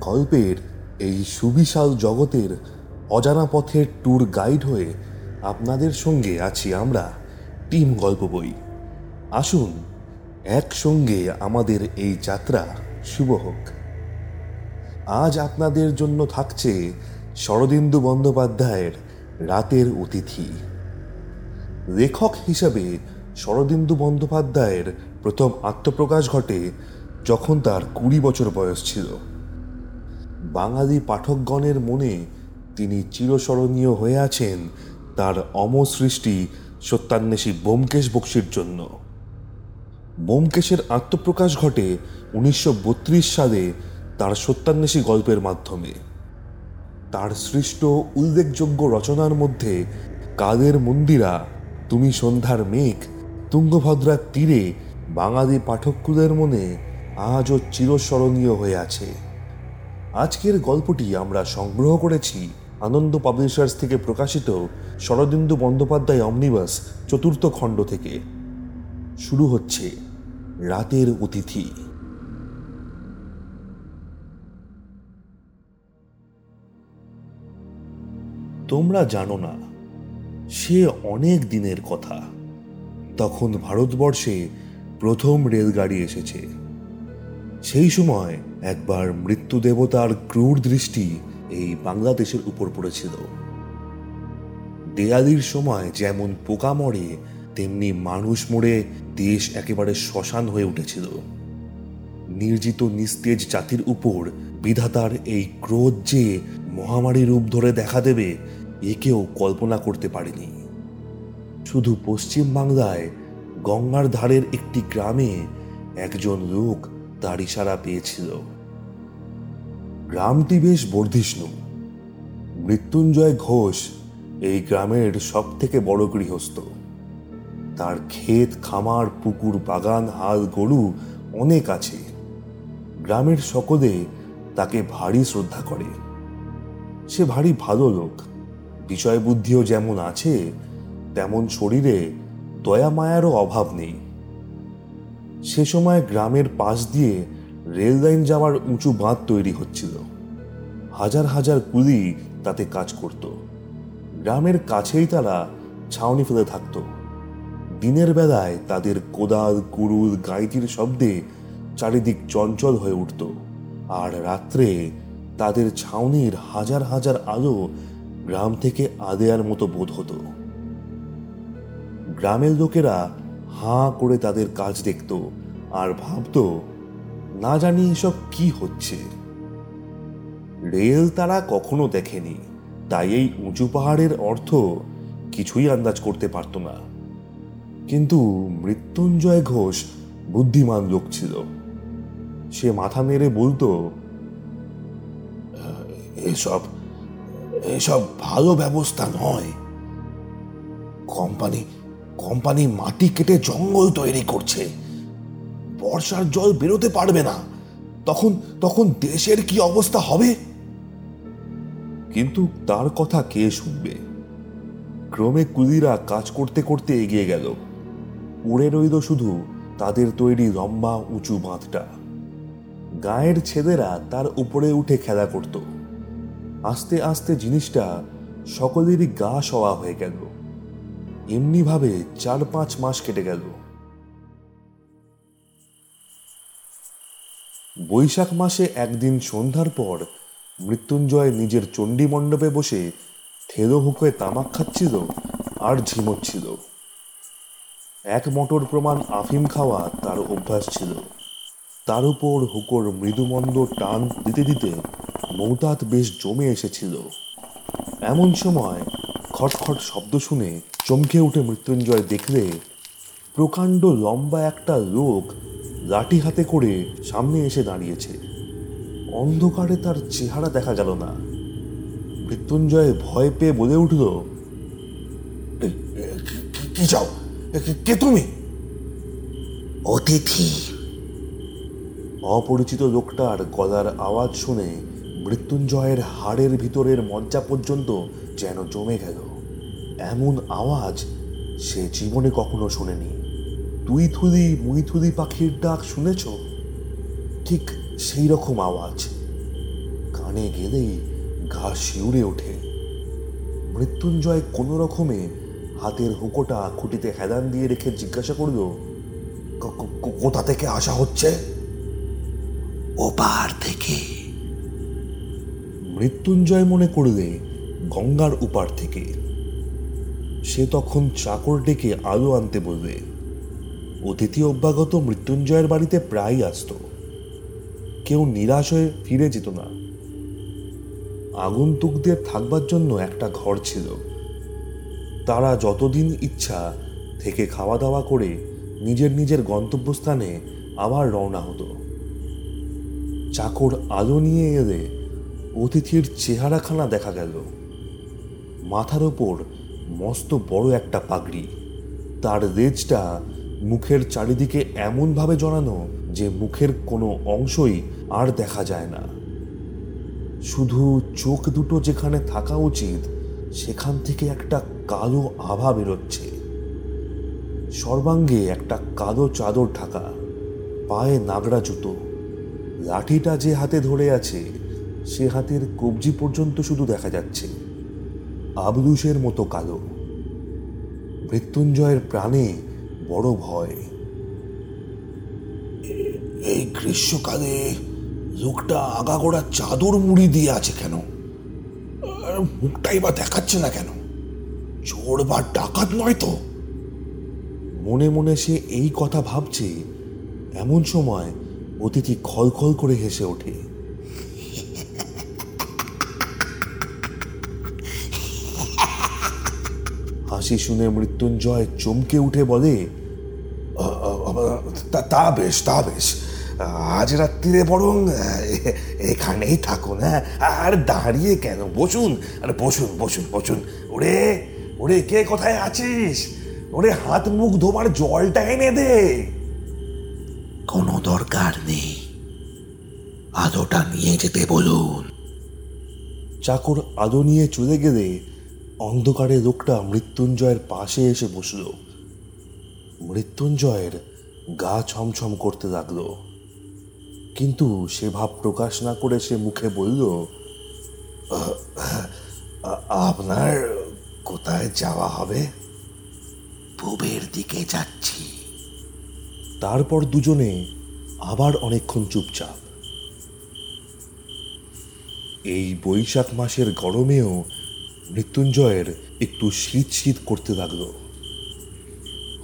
গল্পের এই সুবিশাল জগতের অজানা পথের ট্যুর গাইড হয়ে আপনাদের সঙ্গে আছি আমরা। টিম গল্প বই। আসুন, একসঙ্গে আমাদের এই যাত্রা শুভ হোক। আজ আপনাদের জন্য থাকছে শরদিন্দু বন্দ্যোপাধ্যায়ের রাতের অতিথি। লেখক হিসাবে শরদিন্দু বন্দ্যোপাধ্যায়ের প্রথম আত্মপ্রকাশ ঘটে যখন তার কুড়ি বছর বয়স ছিল। বাঙালি পাঠকগণের মনে তিনি চিরস্মরণীয় হয়ে আছেন তার অমর সৃষ্টি সত্যান্বেষী বোমকেশ বক্সির জন্য। বোমকেশের আত্মপ্রকাশ ঘটে উনিশশো বত্রিশ সালে তার সত্যান্বেষী গল্পের মাধ্যমে। তার সৃষ্ট উল্লেখযোগ্য রচনার মধ্যে, কাদের মন্দিরা, তুমি সন্ধ্যার মেঘ তুঙ্গভদ্রার তীরে, বাঙালি পাঠককুদের মনে আজও চিরস্মরণীয় হয়ে আছে। আজকের গল্পটি আমরা সংগ্রহ করেছি আনন্দ পাবলিশার্স থেকে প্রকাশিত শরদিন্দু বন্দ্যোপাধ্যায় অমনিবাস চতুর্থ খণ্ড থেকে। শুরু হচ্ছে রাতের অতিথি। তোমরা জানো না, সে অনেক দিনের কথা। তখন ভারতবর্ষে প্রথম রেলগাড়ি এসেছে। সেই সময় একবার মৃত্যু দেবতার ক্রূর দৃষ্টি এই বাংলাদেশের উপর পড়েছিল। দেয়ালির সময় যেমন পোকা মরে, তেমনি মানুষ মরে দেশ একেবারে শ্মশান হয়ে উঠেছিল। নির্জিত নিস্তেজ জাতির উপর বিধাতার এই ক্রোধ যে মহামারী রূপ ধরে দেখা দেবে এ কেউ কল্পনা করতে পারেনি। শুধু পশ্চিম বাংলায় গঙ্গার ধারের একটি গ্রামে একজন লোক তার ইশারা পেয়েছিল। গ্রামটি বেশ বর্ধিষ্ণু। মৃত্যুঞ্জয় ঘোষ এই গ্রামের সব থেকে বড় গৃহস্থ। তার ক্ষেত, খামার, পুকুর, বাগান, হাল, গরু অনেক আছে। গ্রামের সকলে তাকে ভারী শ্রদ্ধা করে। সে ভারী ভালো লোক। বিষয় বুদ্ধিও যেমন আছে, তেমন শরীরে দয়া মায়ারও অভাব নেই। সে সময় গ্রামের পাশ দিয়ে রেল লাইন যাওয়ার উঁচু বাঁধ তৈরি হচ্ছিল। হাজার হাজার কুলি তাতে কাজ করত। গ্রামের কাছেই তারা ছাউনি ফেলে থাকত। দিনের বেলায় তাদের কোদাল কুরুল গাইতির শব্দে চারিদিক চঞ্চল হয়ে উঠত আর রাত্রে তাদের ছাউনির হাজার হাজার আলো গ্রাম থেকে আদেয়ার মতো বোধ হতো। গ্রামের লোকেরা হাঁ করে তাদের কাজ দেখত আর ভাবত, না জানি এসব কি হচ্ছে। রেল তারা কখনো দেখেনি, তাই এই উঁচু পাহাড়ের অর্থ কিছুই আন্দাজ করতে পারত না। কিন্তু মৃত্যুঞ্জয় ঘোষ বুদ্ধিমান লোক ছিল। সে মাথা মেরে বলতো এসব এসব ভালো ব্যবস্থা নয়। কোম্পানি কোম্পানি মাটি কেটে জঙ্গল তৈরি করছে। বর্ষার জল বেরোতে পারবে না। তখন তখন দেশের কি অবস্থা হবে? কিন্তু তার কথা কে শুনবে? ক্রমে কুলিরা কাজ করতে করতে এগিয়ে গেল। উড়ে রইল শুধু তাদের তৈরি লম্বা, উঁচু বাঁধটা গায়ের ছেলেরা তার উপরে উঠে খেলা করত। আস্তে আস্তে জিনিসটা সকলেরই গা সওয়া হয়ে গেল। এমনিভাবে চার পাঁচ মাস কেটে গেল। বৈশাখ মাসে একদিন সন্ধ্যার পর মৃত্যুঞ্জয় নিজের চণ্ডী মণ্ডপে বসে থেলো হুকোয় তামাক খাচ্ছিল আর ঝিমোচ্ছিল। এক মটর প্রমাণ আফিম খাওয়া তার অভ্যাস ছিল। তার উপর হুকোর মৃদুমন্দ টান দিতে দিতে মৌতাত বেশ জমে এসেছিল। এমন সময় খটখট শব্দ শুনে চমকে উঠে মৃত্যুঞ্জয় দেখলে প্রকাণ্ড লম্বা একটা লোক লাঠি হাতে করে সামনে এসে দাঁড়িয়েছে। অন্ধকারে তার চেহারা দেখা গেল না। মৃত্যুঞ্জয় ভয় পেয়ে বলে উঠল কি চাও? কে তুমি? অতিথি। অপরিচিত লোকটার গলার আওয়াজ শুনে মৃত্যুঞ্জয়ের হাড়ের ভিতরের মজ্জা পর্যন্ত যেন জমে গেল। এমন আওয়াজ সে জীবনে কখনো শোনেনি। তুই থুলি মুই থুলি পাখির ডাক শুনেছ? ঠিক সেই রকম আওয়াজ। কানে গেলেই গা শিউরে ওঠে। মৃত্যুঞ্জয় কোনো রকমে হাতের হুকোটা খুঁটিতে হেদান দিয়ে রেখে জিজ্ঞাসা করল কোথা থেকে আসা হচ্ছে? ওপার থেকে। মৃত্যুঞ্জয় মনে করলে গঙ্গার উপার থেকে। সে তখন চাকর ডেকে আলো আনতে বলবে। অতিথি অভ্যাগত মৃত্যুঞ্জয়ের বাড়িতে প্রায়ই আসত। কেউ নিরাশ হয়ে ফিরে যেত না। আগন্তুকদের থাকবার জন্য একটা ঘর ছিল। তারা যতদিন ইচ্ছা থেকে খাওয়া দাওয়া করে নিজের নিজের গন্তব্যস্থানে আবার রওনা হতো। চাকর আলো নিয়ে এলে অতিথির চেহারাখানা দেখা গেল। মাথার ওপর মস্ত বড় একটা পাগড়ি। তার রেজটা মুখের চারিদিকে এমনভাবে জড়ানো যে মুখের কোনো অংশই আর দেখা যায় না। শুধু চোখ দুটো যেখানে থাকা উচিত, সেখান থেকে একটা কালো আভা বেরোচ্ছে। সর্বাঙ্গে একটা কালো চাদর ঢাকা, পায়ে নাগড়া জুতো। লাঠিটা যে হাতে ধরে আছে, সে হাতের কবজি পর্যন্ত শুধু দেখা যাচ্ছে। আবদুসের মতো কালো। মৃত্যুঞ্জয়ের প্রাণে বড় ভয়। এই গ্রীষ্মকালে লোকটা আগাগোড়া চাদর মুড়ি দিয়ে আছে কেন? মুখটাই বা দেখাচ্ছে না কেন? চোর বা ডাকাত নয় তো? মনে মনে সে এই কথা ভাবছে, এমন সময় অতিথি খলখল করে হেসে ওঠে। হাসি শুনে মৃত্যুঞ্জয় চমকে উঠে বলে তা- বেশ তা বেশ। আজ রাত্রিরে বরং এখানেই থাকুন হ্যাঁ? আর দাঁড়িয়ে কেন? বসুন আর বসুন বসুন বসুন। ওরে ওরে কে কোথায় আছিস? ওরে হাত মুখ ধোবার জলটা এনে দে। কোনো দরকার নেই। আলোটা নিয়ে যেতে বলুন। চাকর আলো নিয়ে চলে গেলে অন্ধকারে লোকটা মৃত্যুঞ্জয়ের পাশে এসে বসল। মৃত্যুঞ্জয়ের গা ছমছম করতে লাগল। কিন্তু সে ভাব প্রকাশ না করে সে মুখে বলল, আপনার কোথায় যাওয়া হবে? পূবের দিকে যাচ্ছি। তারপর দুজনে আবার অনেকক্ষণ চুপচাপ। এই বৈশাখ মাসের গরমেও মৃত্যুঞ্জয়ের একটু শীত শীত করতে লাগল।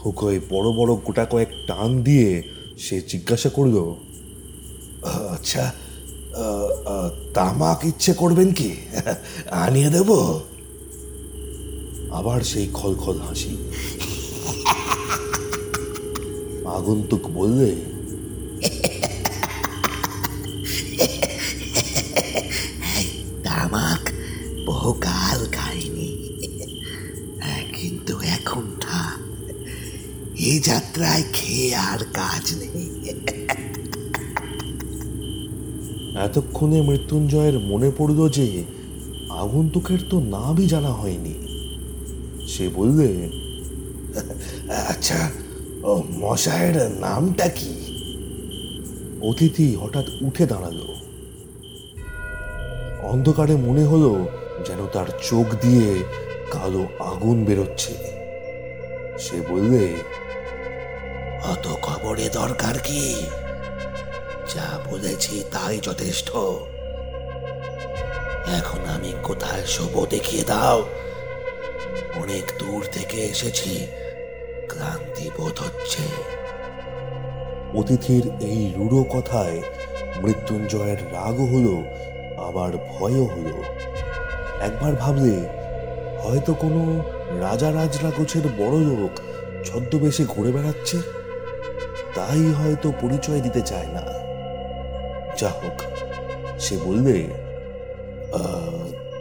হুকোয় বড় বড় গোটা কয়েক টান দিয়ে সে জিজ্ঞাসা করল আচ্ছা তামাক ইচ্ছে করবেন কি? আনিয়ে দেব? আবার সেই খলখল হাসি। আগন্তুক বললে যাত্রায় খেয়ে আর কাজ নেই এতক্ষণে মৃত্যুঞ্জয়ের মনে পড়ল যে আগন্তুকের তো নামই জানা হয়নি। সে বললে আচ্ছা ও মশাইয়ের নামটা কি? অতিথি হঠাৎ উঠে দাঁড়াল। অন্ধকারে মনে হলো যেন তার চোখ দিয়ে কালো আগুন বেরোচ্ছে। সে বললে অত খবরে দরকার কি? যা বলেছি তাই যথেষ্ট। এখন আমি কোথায় শোবো দেখিয়ে দাও। অনেক দূর থেকে এসেছি, ক্লান্তি বোধ হচ্ছে। অতিথির এই রূঢ় কথায় মৃত্যুঞ্জয়ের রাগও হলো, আবার ভয়ও হলো। একবার ভাবলে, হয়তো কোনো রাজা রাজরা গোছের বড় লোক ছদ্মবেশে ঘুরে বেড়াচ্ছে? তাই হয়তো পরিচয় দিতে চায় না। যা হোক সে বললে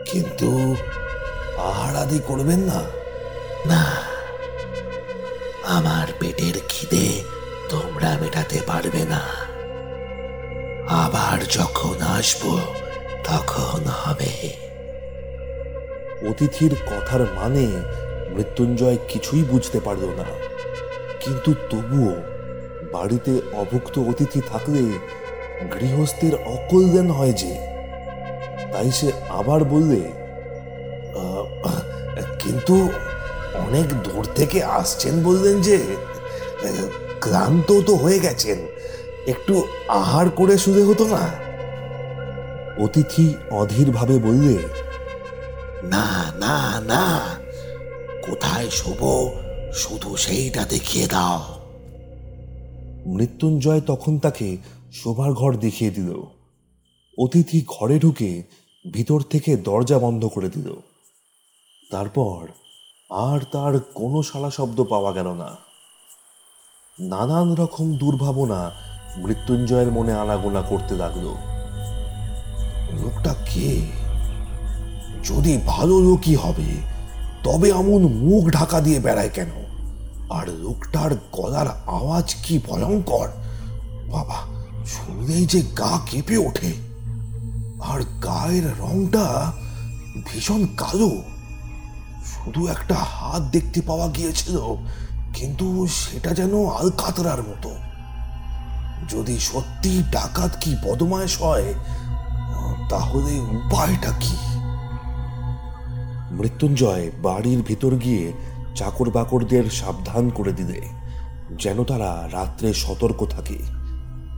কিন্তু আহার আদি করবেন না? না। আমার পেটের খিদে তোমরা মেটাতে পারবে না। আবার যখন আসব তখন হবে। অতিথির কথার মানে মৃত্যুঞ্জয় কিছুই বুঝতে পারল না। কিন্তু তবুও বাড়িতে অভুক্ত অতিথি থাকলে গৃহস্থের অকল্যাণ হয় যে। তাই সে আবার বললে কিন্তু অনেক দূর থেকে আসছেন বললেন যে, ক্লান্ত তো হয়ে গেছেন, একটু আহার করে শুলে হতো না? অতিথি অধীরভাবে বললে, না না না, কোথায় শোব? শুধু সেইটা দেখিয়ে দাও। মৃত্যুঞ্জয় তখন তাকে শোবার ঘর দেখিয়ে দিল। অতিথি ঘরে ঢুকে ভিতর থেকে দরজা বন্ধ করে দিল। তারপর আর তার কোনো সালা শব্দ পাওয়া গেল না। নানান রকম দুর্ভাবনা মৃত্যুঞ্জয়ের মনে আনাগোনা করতে লাগল। লোকটা কে? যদি ভালো লোকই হবে, তবে এমন মুখ ঢাকা দিয়ে বেড়ায় কেন? আর লোকটার গলার আওয়াজ কি ভয়ঙ্কর? বাবা, শুনলেই যে গা কেঁপে ওঠে। আর গায়ের রংটা ভীষণ কালো। শুধু একটা হাত দেখতে পাওয়া গিয়েছিল, কিন্তু সেটা যেন আলকাতরার মতো। যদি সত্যি ডাকাত কি বদমায়েশ হয়, তাহলে উপায়টা কি? মৃত্যুঞ্জয় বাড়ির ভিতর গিয়ে চাকর বাকরদের সাবধান করে দিলে, যেন তারা রাত্রে সতর্ক থাকে।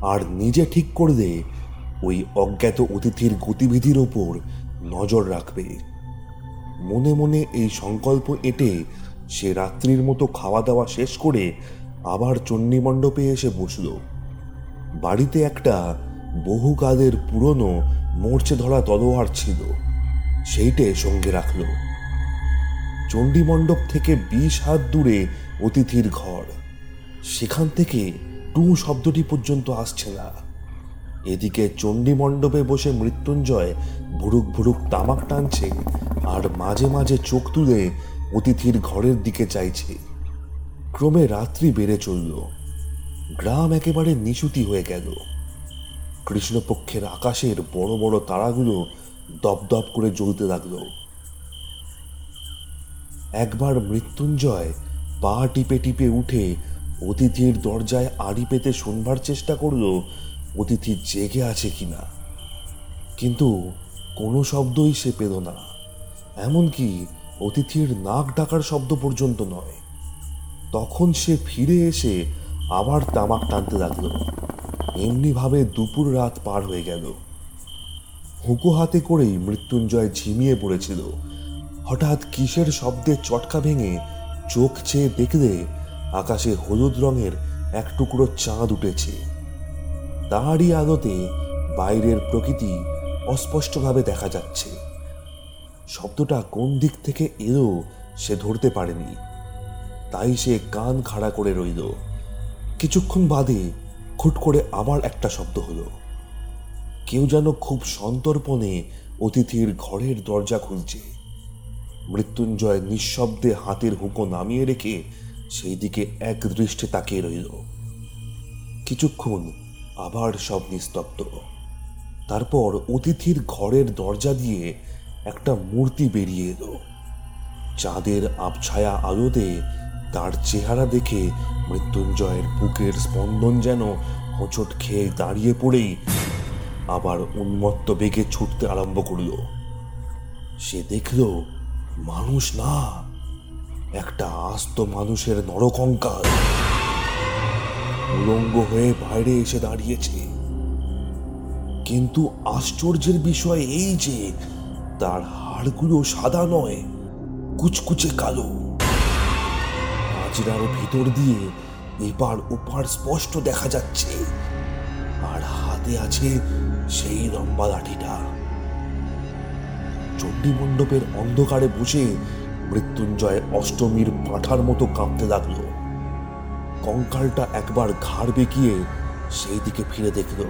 আর নিজে ঠিক করলে, ওই অজ্ঞাত অতিথির গতিবিধির ওপর নজর রাখবে। মনে মনে এই সংকল্প এটে সে রাত্রির মতো খাওয়া দাওয়া শেষ করে আবার চণ্ডীমণ্ডপে এসে বসল। বাড়িতে একটা বহুকালের পুরনো মরচে ধরা তলোয়ার ছিল, সেইটে সঙ্গে রাখল। চণ্ডীমণ্ডপ থেকে বিশ হাত দূরে অতিথির ঘর। সেখান থেকে টু শব্দটি পর্যন্ত আসছে না। এদিকে চণ্ডীমণ্ডপে বসে মৃত্যুঞ্জয় ভুরুক ভুরুক তামাক টানছে আর মাঝে মাঝে চোখ তুলে অতিথির ঘরের দিকে চাইছে। ক্রমে রাত্রি বেড়ে চলল। গ্রাম একেবারে নিচুতি হয়ে গেল। কৃষ্ণপক্ষের আকাশের বড় বড় তারাগুলো দপদপ করে জ্বলতে লাগল। একবার মৃত্যুঞ্জয় পা টিপে টিপে উঠে অতিথির দরজায় আড়ি পেতে শুনবার চেষ্টা করল, অতিথি জেগে আছে কিনা? কিন্তু কোনো শব্দই সে পেল না। এমনকি অতিথির নাক ডাকার শব্দ পর্যন্ত নয়। তখন সে ফিরে এসে আবার তামাক টানতে লাগল। এমনিভাবে দুপুর রাত পার হয়ে গেল। হুঁকো হাতে করেই মৃত্যুঞ্জয় ঝিমিয়ে পড়েছিল। হঠাৎ কিসের শব্দে চটকা ভেঙে চোখ চেয়ে দেখলে আকাশে হলুদ রঙের এক টুকরো চাঁদ উঠেছে। তারই আলোতে বাইরের প্রকৃতি অস্পষ্টভাবে দেখা যাচ্ছে। শব্দটা কোন দিক থেকে এলো সে ধরতে পারেনি। তাই সে কান খাড়া করে রইল। কিছুক্ষণ বাদে খুট করে আবার একটা শব্দ হলো। কেউ যেন খুব সন্তর্পণে অতিথির ঘরের দরজা খুলছে। মৃত্যুঞ্জয় নিঃশব্দে হাতের হুঁকো নামিয়ে রেখে সেই দিকে এক দৃষ্টে তাকিয়ে রইল। কিছুক্ষণ আবার সব নিস্তব্ধ। তারপর অতিথির ঘরের দরজা দিয়ে একটা মূর্তি বেরিয়ে এলো। চাঁদের আবছায়া আলোতে তার চেহারা দেখে মৃত্যুঞ্জয়ের বুকের স্পন্দন যেন হোঁচট খেয়ে দাঁড়িয়ে পড়েই আবার উন্মত্ত বেগে ছুটতে আরম্ভ করল। সে দেখল মানুষ না, একটা আস্ত মানুষের নরকঙ্কাল। উলঙ্গ হয়ে বাইরে এসে দাঁড়িয়েছে। কিন্তু আশ্চর্যের বিষয় এই যে, তার হাড়গুলো সাদা নয়, কুচকুচে কালো। আজরার ভিতর দিয়ে এপার ওপার স্পষ্ট দেখা যাচ্ছে। আর হাতে আছে সেই লম্বা লাঠিটা। চণ্ডীমণ্ডপের অন্ধকারে বসে মৃত্যুঞ্জয় অষ্টমীর পাঠার মতো কাঁপতে লাগল। কঙ্কালটা একবার ঘাড় বেঁকিয়ে সেই দিকে ফিরে দেখল।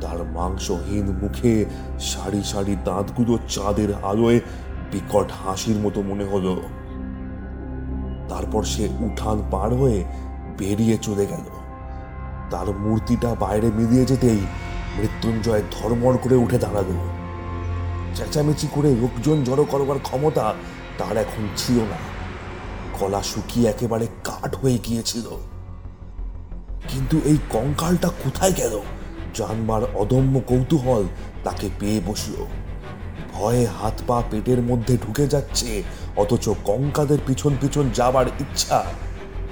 তার মাংসহীন মুখে সারি সারি দাঁতগুলো চাঁদের আলোয় বিকট হাসির মতো মনে হলো। তারপর সে উঠান পার হয়ে বেরিয়ে চলে গেল। তার মূর্তিটা বাইরে মিলিয়ে যেতেই মৃত্যুঞ্জয় ধর্মর করে উঠে দাঁড়াল। চেঁচামেচি করে লোকজন জড়ো করবার ক্ষমতা তার এখন ছিল না। গলা শুকিয়ে একেবারে কাঠ হয়ে গিয়েছিল। কিন্তু এই কঙ্কালটা কোথায় গেল? জানবার অদম্য কৌতূহল তাকে পেয়ে বসল। ভয়ে হাত পা পেটের মধ্যে ঢুকে যাচ্ছে, অথচ কঙ্কাদের পিছন পিছন যাবার ইচ্ছা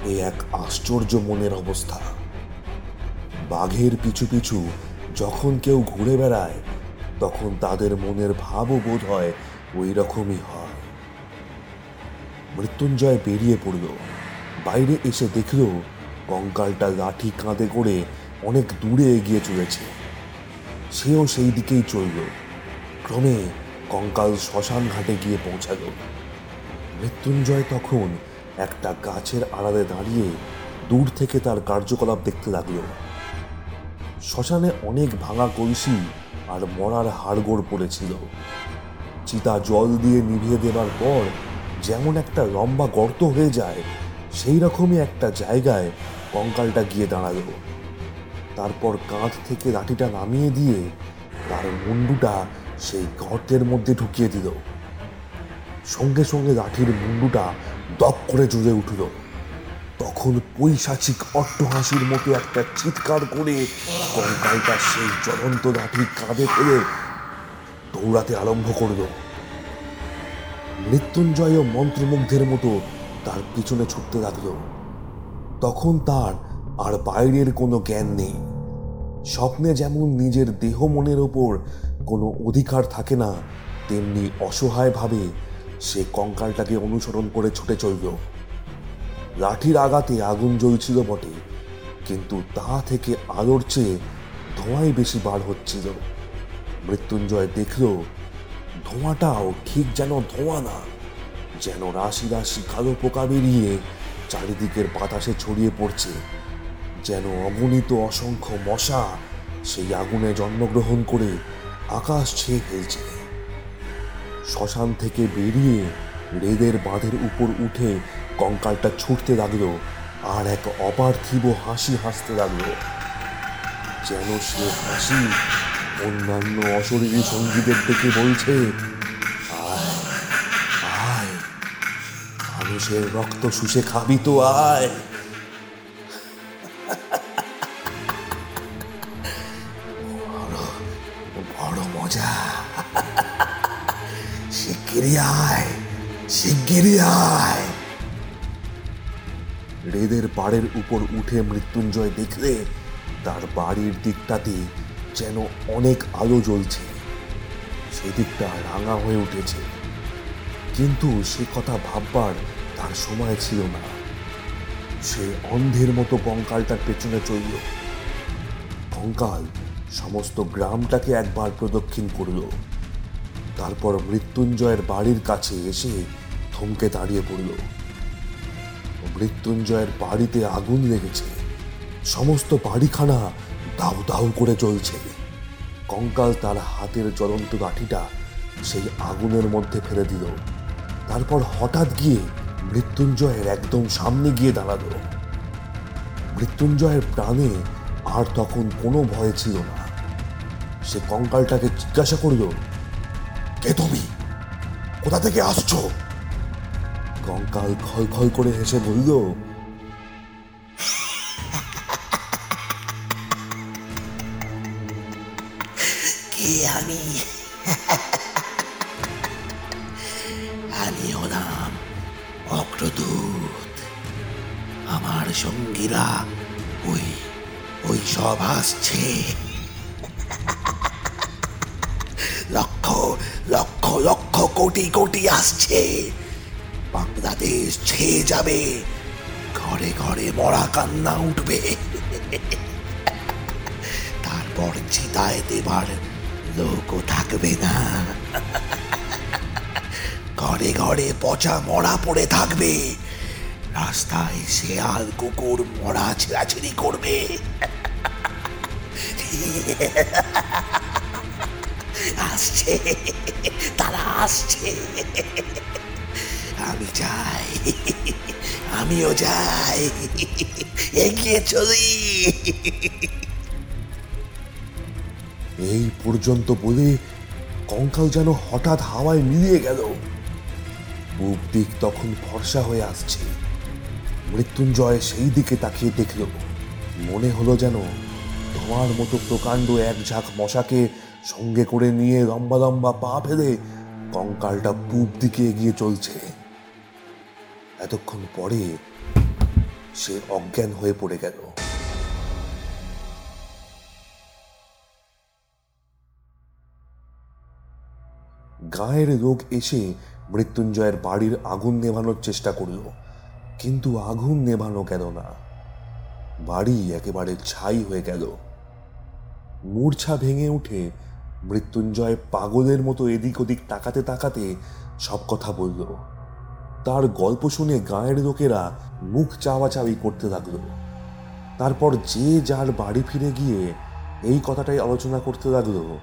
এ এক আশ্চর্য মনের অবস্থা। বাঘের পিছু পিছু যখন কেউ ঘুরে বেড়ায় তখন তাদের মনের ভাবও বোধ হয় ওই রকমই হয়। মৃত্যুঞ্জয় বেরিয়ে পড়ল। বাইরে এসে দেখল কঙ্কালটা লাঠি কাঁধে করে অনেক দূরে এগিয়ে চলেছে। সেও সেই দিকেই চলল। ক্রমে কঙ্কাল শ্মশান ঘাটে গিয়ে পৌঁছালো। মৃত্যুঞ্জয় তখন একটা গাছের আড়ালে দাঁড়িয়ে দূর থেকে তার কার্যকলাপ দেখতে লাগল। শ্মশানে অনেক ভাঙা কলসি আর মরার হাড়গোড় পড়েছিল। চিতা জল দিয়ে নিভিয়ে দেবার পর যেমন একটা লম্বা গর্ত হয়ে যায়, সেই রকমই একটা জায়গায় কঙ্কালটা গিয়ে দাঁড়াল। তারপর কাঁধ থেকে লাঠিটা নামিয়ে দিয়ে তার মুন্ডুটা সেই গর্তের মধ্যে ঢুকিয়ে দিল। সঙ্গে সঙ্গে লাঠির মুন্ডুটা দপ করে জ্বলে উঠল। তখন পৈশাচিক অট্টহাসির মতো একটা চিৎকার করে কঙ্কালটা সেই জ্বলন্ত লাঠি কাঁধে ফেলে দৌড়াতে আরম্ভ করল। মৃত্যুঞ্জয় মন্ত্রমুগ্ধের মতো তার পিছনে ছুটতে লাগল। তখন তার আর বাইরের কোনো জ্ঞান নেই। স্বপ্নে যেমন নিজের দেহ মনের ওপর কোনো অধিকার থাকে না, তেমনি অসহায়ভাবে সে কঙ্কালটাকে অনুসরণ করে ছুটে চলল। লাঠির আঘাতে আগুন জ্বলছিল বটে, কিন্তু তা থেকে আলোর চেয়ে ধোঁয়াই বেশি বার হচ্ছিল। মৃত্যুঞ্জয় দেখল, ধোঁয়াটাও ঠিক যেন ধোঁয়া না, যেন রাশি রাশি কালো পোকা বেরিয়ে চারিদিকের বাতাসে ছড়িয়ে পড়ছে, যেন অগণিত অসংখ্য মশা সেই আগুনে জন্মগ্রহণ করে আকাশ ছেয়ে ফেলছে। শ্মশান থেকে বেরিয়ে রেদের বাঁধের উপর উঠে কঙ্কালটা ছুটতে লাগল আর এক অপার্থিব হাসি হাসতে লাগল। যেন সে হাসি অন্যান্য অশরীরী সঙ্গীদের ডেকে বলছে মানুষের রক্ত শুষে খাবি তো, আয়। বড় মজা। শিগগিরি আয় শিগগিরি আয়। রেদের পাড়ের উপর উঠে মৃত্যুঞ্জয় দেখলে তার বাড়ির দিকটাতে যেন অনেক আলো জ্বলছে। সেদিকটা রাঙা হয়ে উঠেছে। কিন্তু সে কথা ভাববার তার সময় ছিল না। সে অন্ধের মতো কঙ্কালটার পেছনে চলল। কঙ্কাল সমস্ত গ্রামটাকে একবার প্রদক্ষিণ করল। তারপর মৃত্যুঞ্জয়ের বাড়ির কাছে এসে থমকে দাঁড়িয়ে পড়ল। মৃত্যুঞ্জয়ের বাড়িতে আগুন লেগেছে। সমস্ত বাড়িখানা দাউ দাউ করে চলছে কঙ্কাল তার হাতের জ্বলন্ত লাঠিটা সেই আগুনের মধ্যে ফেলে দিল। তারপর হঠাৎ গিয়ে মৃত্যুঞ্জয়ের একদম সামনে গিয়ে দাঁড়াল। মৃত্যুঞ্জয়ের প্রাণে আর তখন কোনো ভয় ছিল না। সে কঙ্কালটাকে জিজ্ঞাসা করল, কে তুমি? কোথা থেকে আসছো? কঙ্কাল খল খল করে হেসে বলল, কে আমি? আমি হলাম অগ্রদূত। আমার সঙ্গীরা ওই ওই সব আসছে লক্ষ লক্ষ লক্ষ কোটি কোটি আসছে বাংলাদেশ ছেয়ে যাবে। ঘরে ঘরে মরা কান্না উঠবে। তারপর চিতায় দেবার লোকও থাকবে না। ঘরে ঘরে পচা মরা পড়ে থাকবে। রাস্তায় শেয়াল, কুকুর, মরা ছেঁড়াছিড়ি করবে। আসছে, তারা আসছে। আমি যাই। আমিও যাই। এগিয়ে চলি। এই পর্যন্ত বলে কঙ্কাল যেন হঠাৎ হাওয়ায় মিলিয়ে গেল। পূব দিক তখন ফর্সা হয়ে আসছে। মৃত্যুঞ্জয় সেই দিকে তাকিয়ে দেখল। মনে হলো যেন ধোঁয়ার মতো প্রকাণ্ড এক ঝাঁক মশাকে সঙ্গে করে নিয়ে লম্বা লম্বা পা ফেলে কঙ্কালটা পূব দিকে এগিয়ে চলছে। এতক্ষণ পরে সে অজ্ঞান হয়ে পড়ে গেল। গায়ের লোক এসে মৃত্যুঞ্জয়ের বাড়ির আগুন নেভানোর চেষ্টা করল, কিন্তু আগুন নেভানো গেল না? বাড়ি একেবারে ছাই হয়ে গেল। মূর্ছা ভেঙে উঠে মৃত্যুঞ্জয় পাগলের মতো এদিক ওদিক তাকাতে তাকাতে সব কথা বলল। তার গল্প শুনে গাঁয়ের লোকেরা মুখ চাওয়াচাওয়ি করতে লাগল। তারপর যে যার বাড়ি ফিরে গিয়ে এই কথাটাই আলোচনা করতে লাগল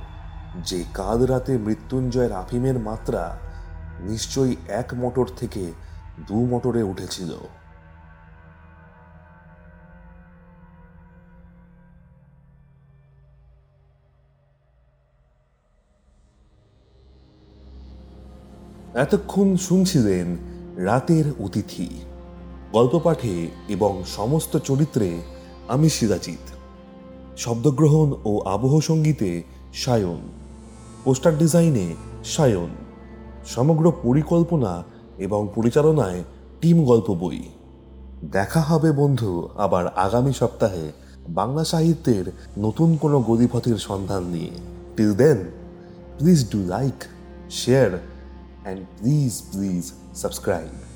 যে কাল রাতে মৃত্যুঞ্জয়ের আফিমের মাত্রা নিশ্চয়ই এক মোটর থেকে দু মোটরে উঠেছিল। এতক্ষণ শুনছিলেন রাতের অতিথি। গল্প পাঠে এবং সমস্ত চরিত্রে আমি সিরাজিৎ শব্দগ্রহণ ও আবহ সঙ্গীতে সায়ন। পোস্টার ডিজাইনে সায়ন। সমগ্র পরিকল্পনা এবং পরিচালনায় টিম গল্প বই। দেখা হবে বন্ধু আবার আগামী সপ্তাহে বাংলা সাহিত্যের নতুন কোনো গদিপথের সন্ধান নিয়ে। Till then please do like share and please, please subscribe.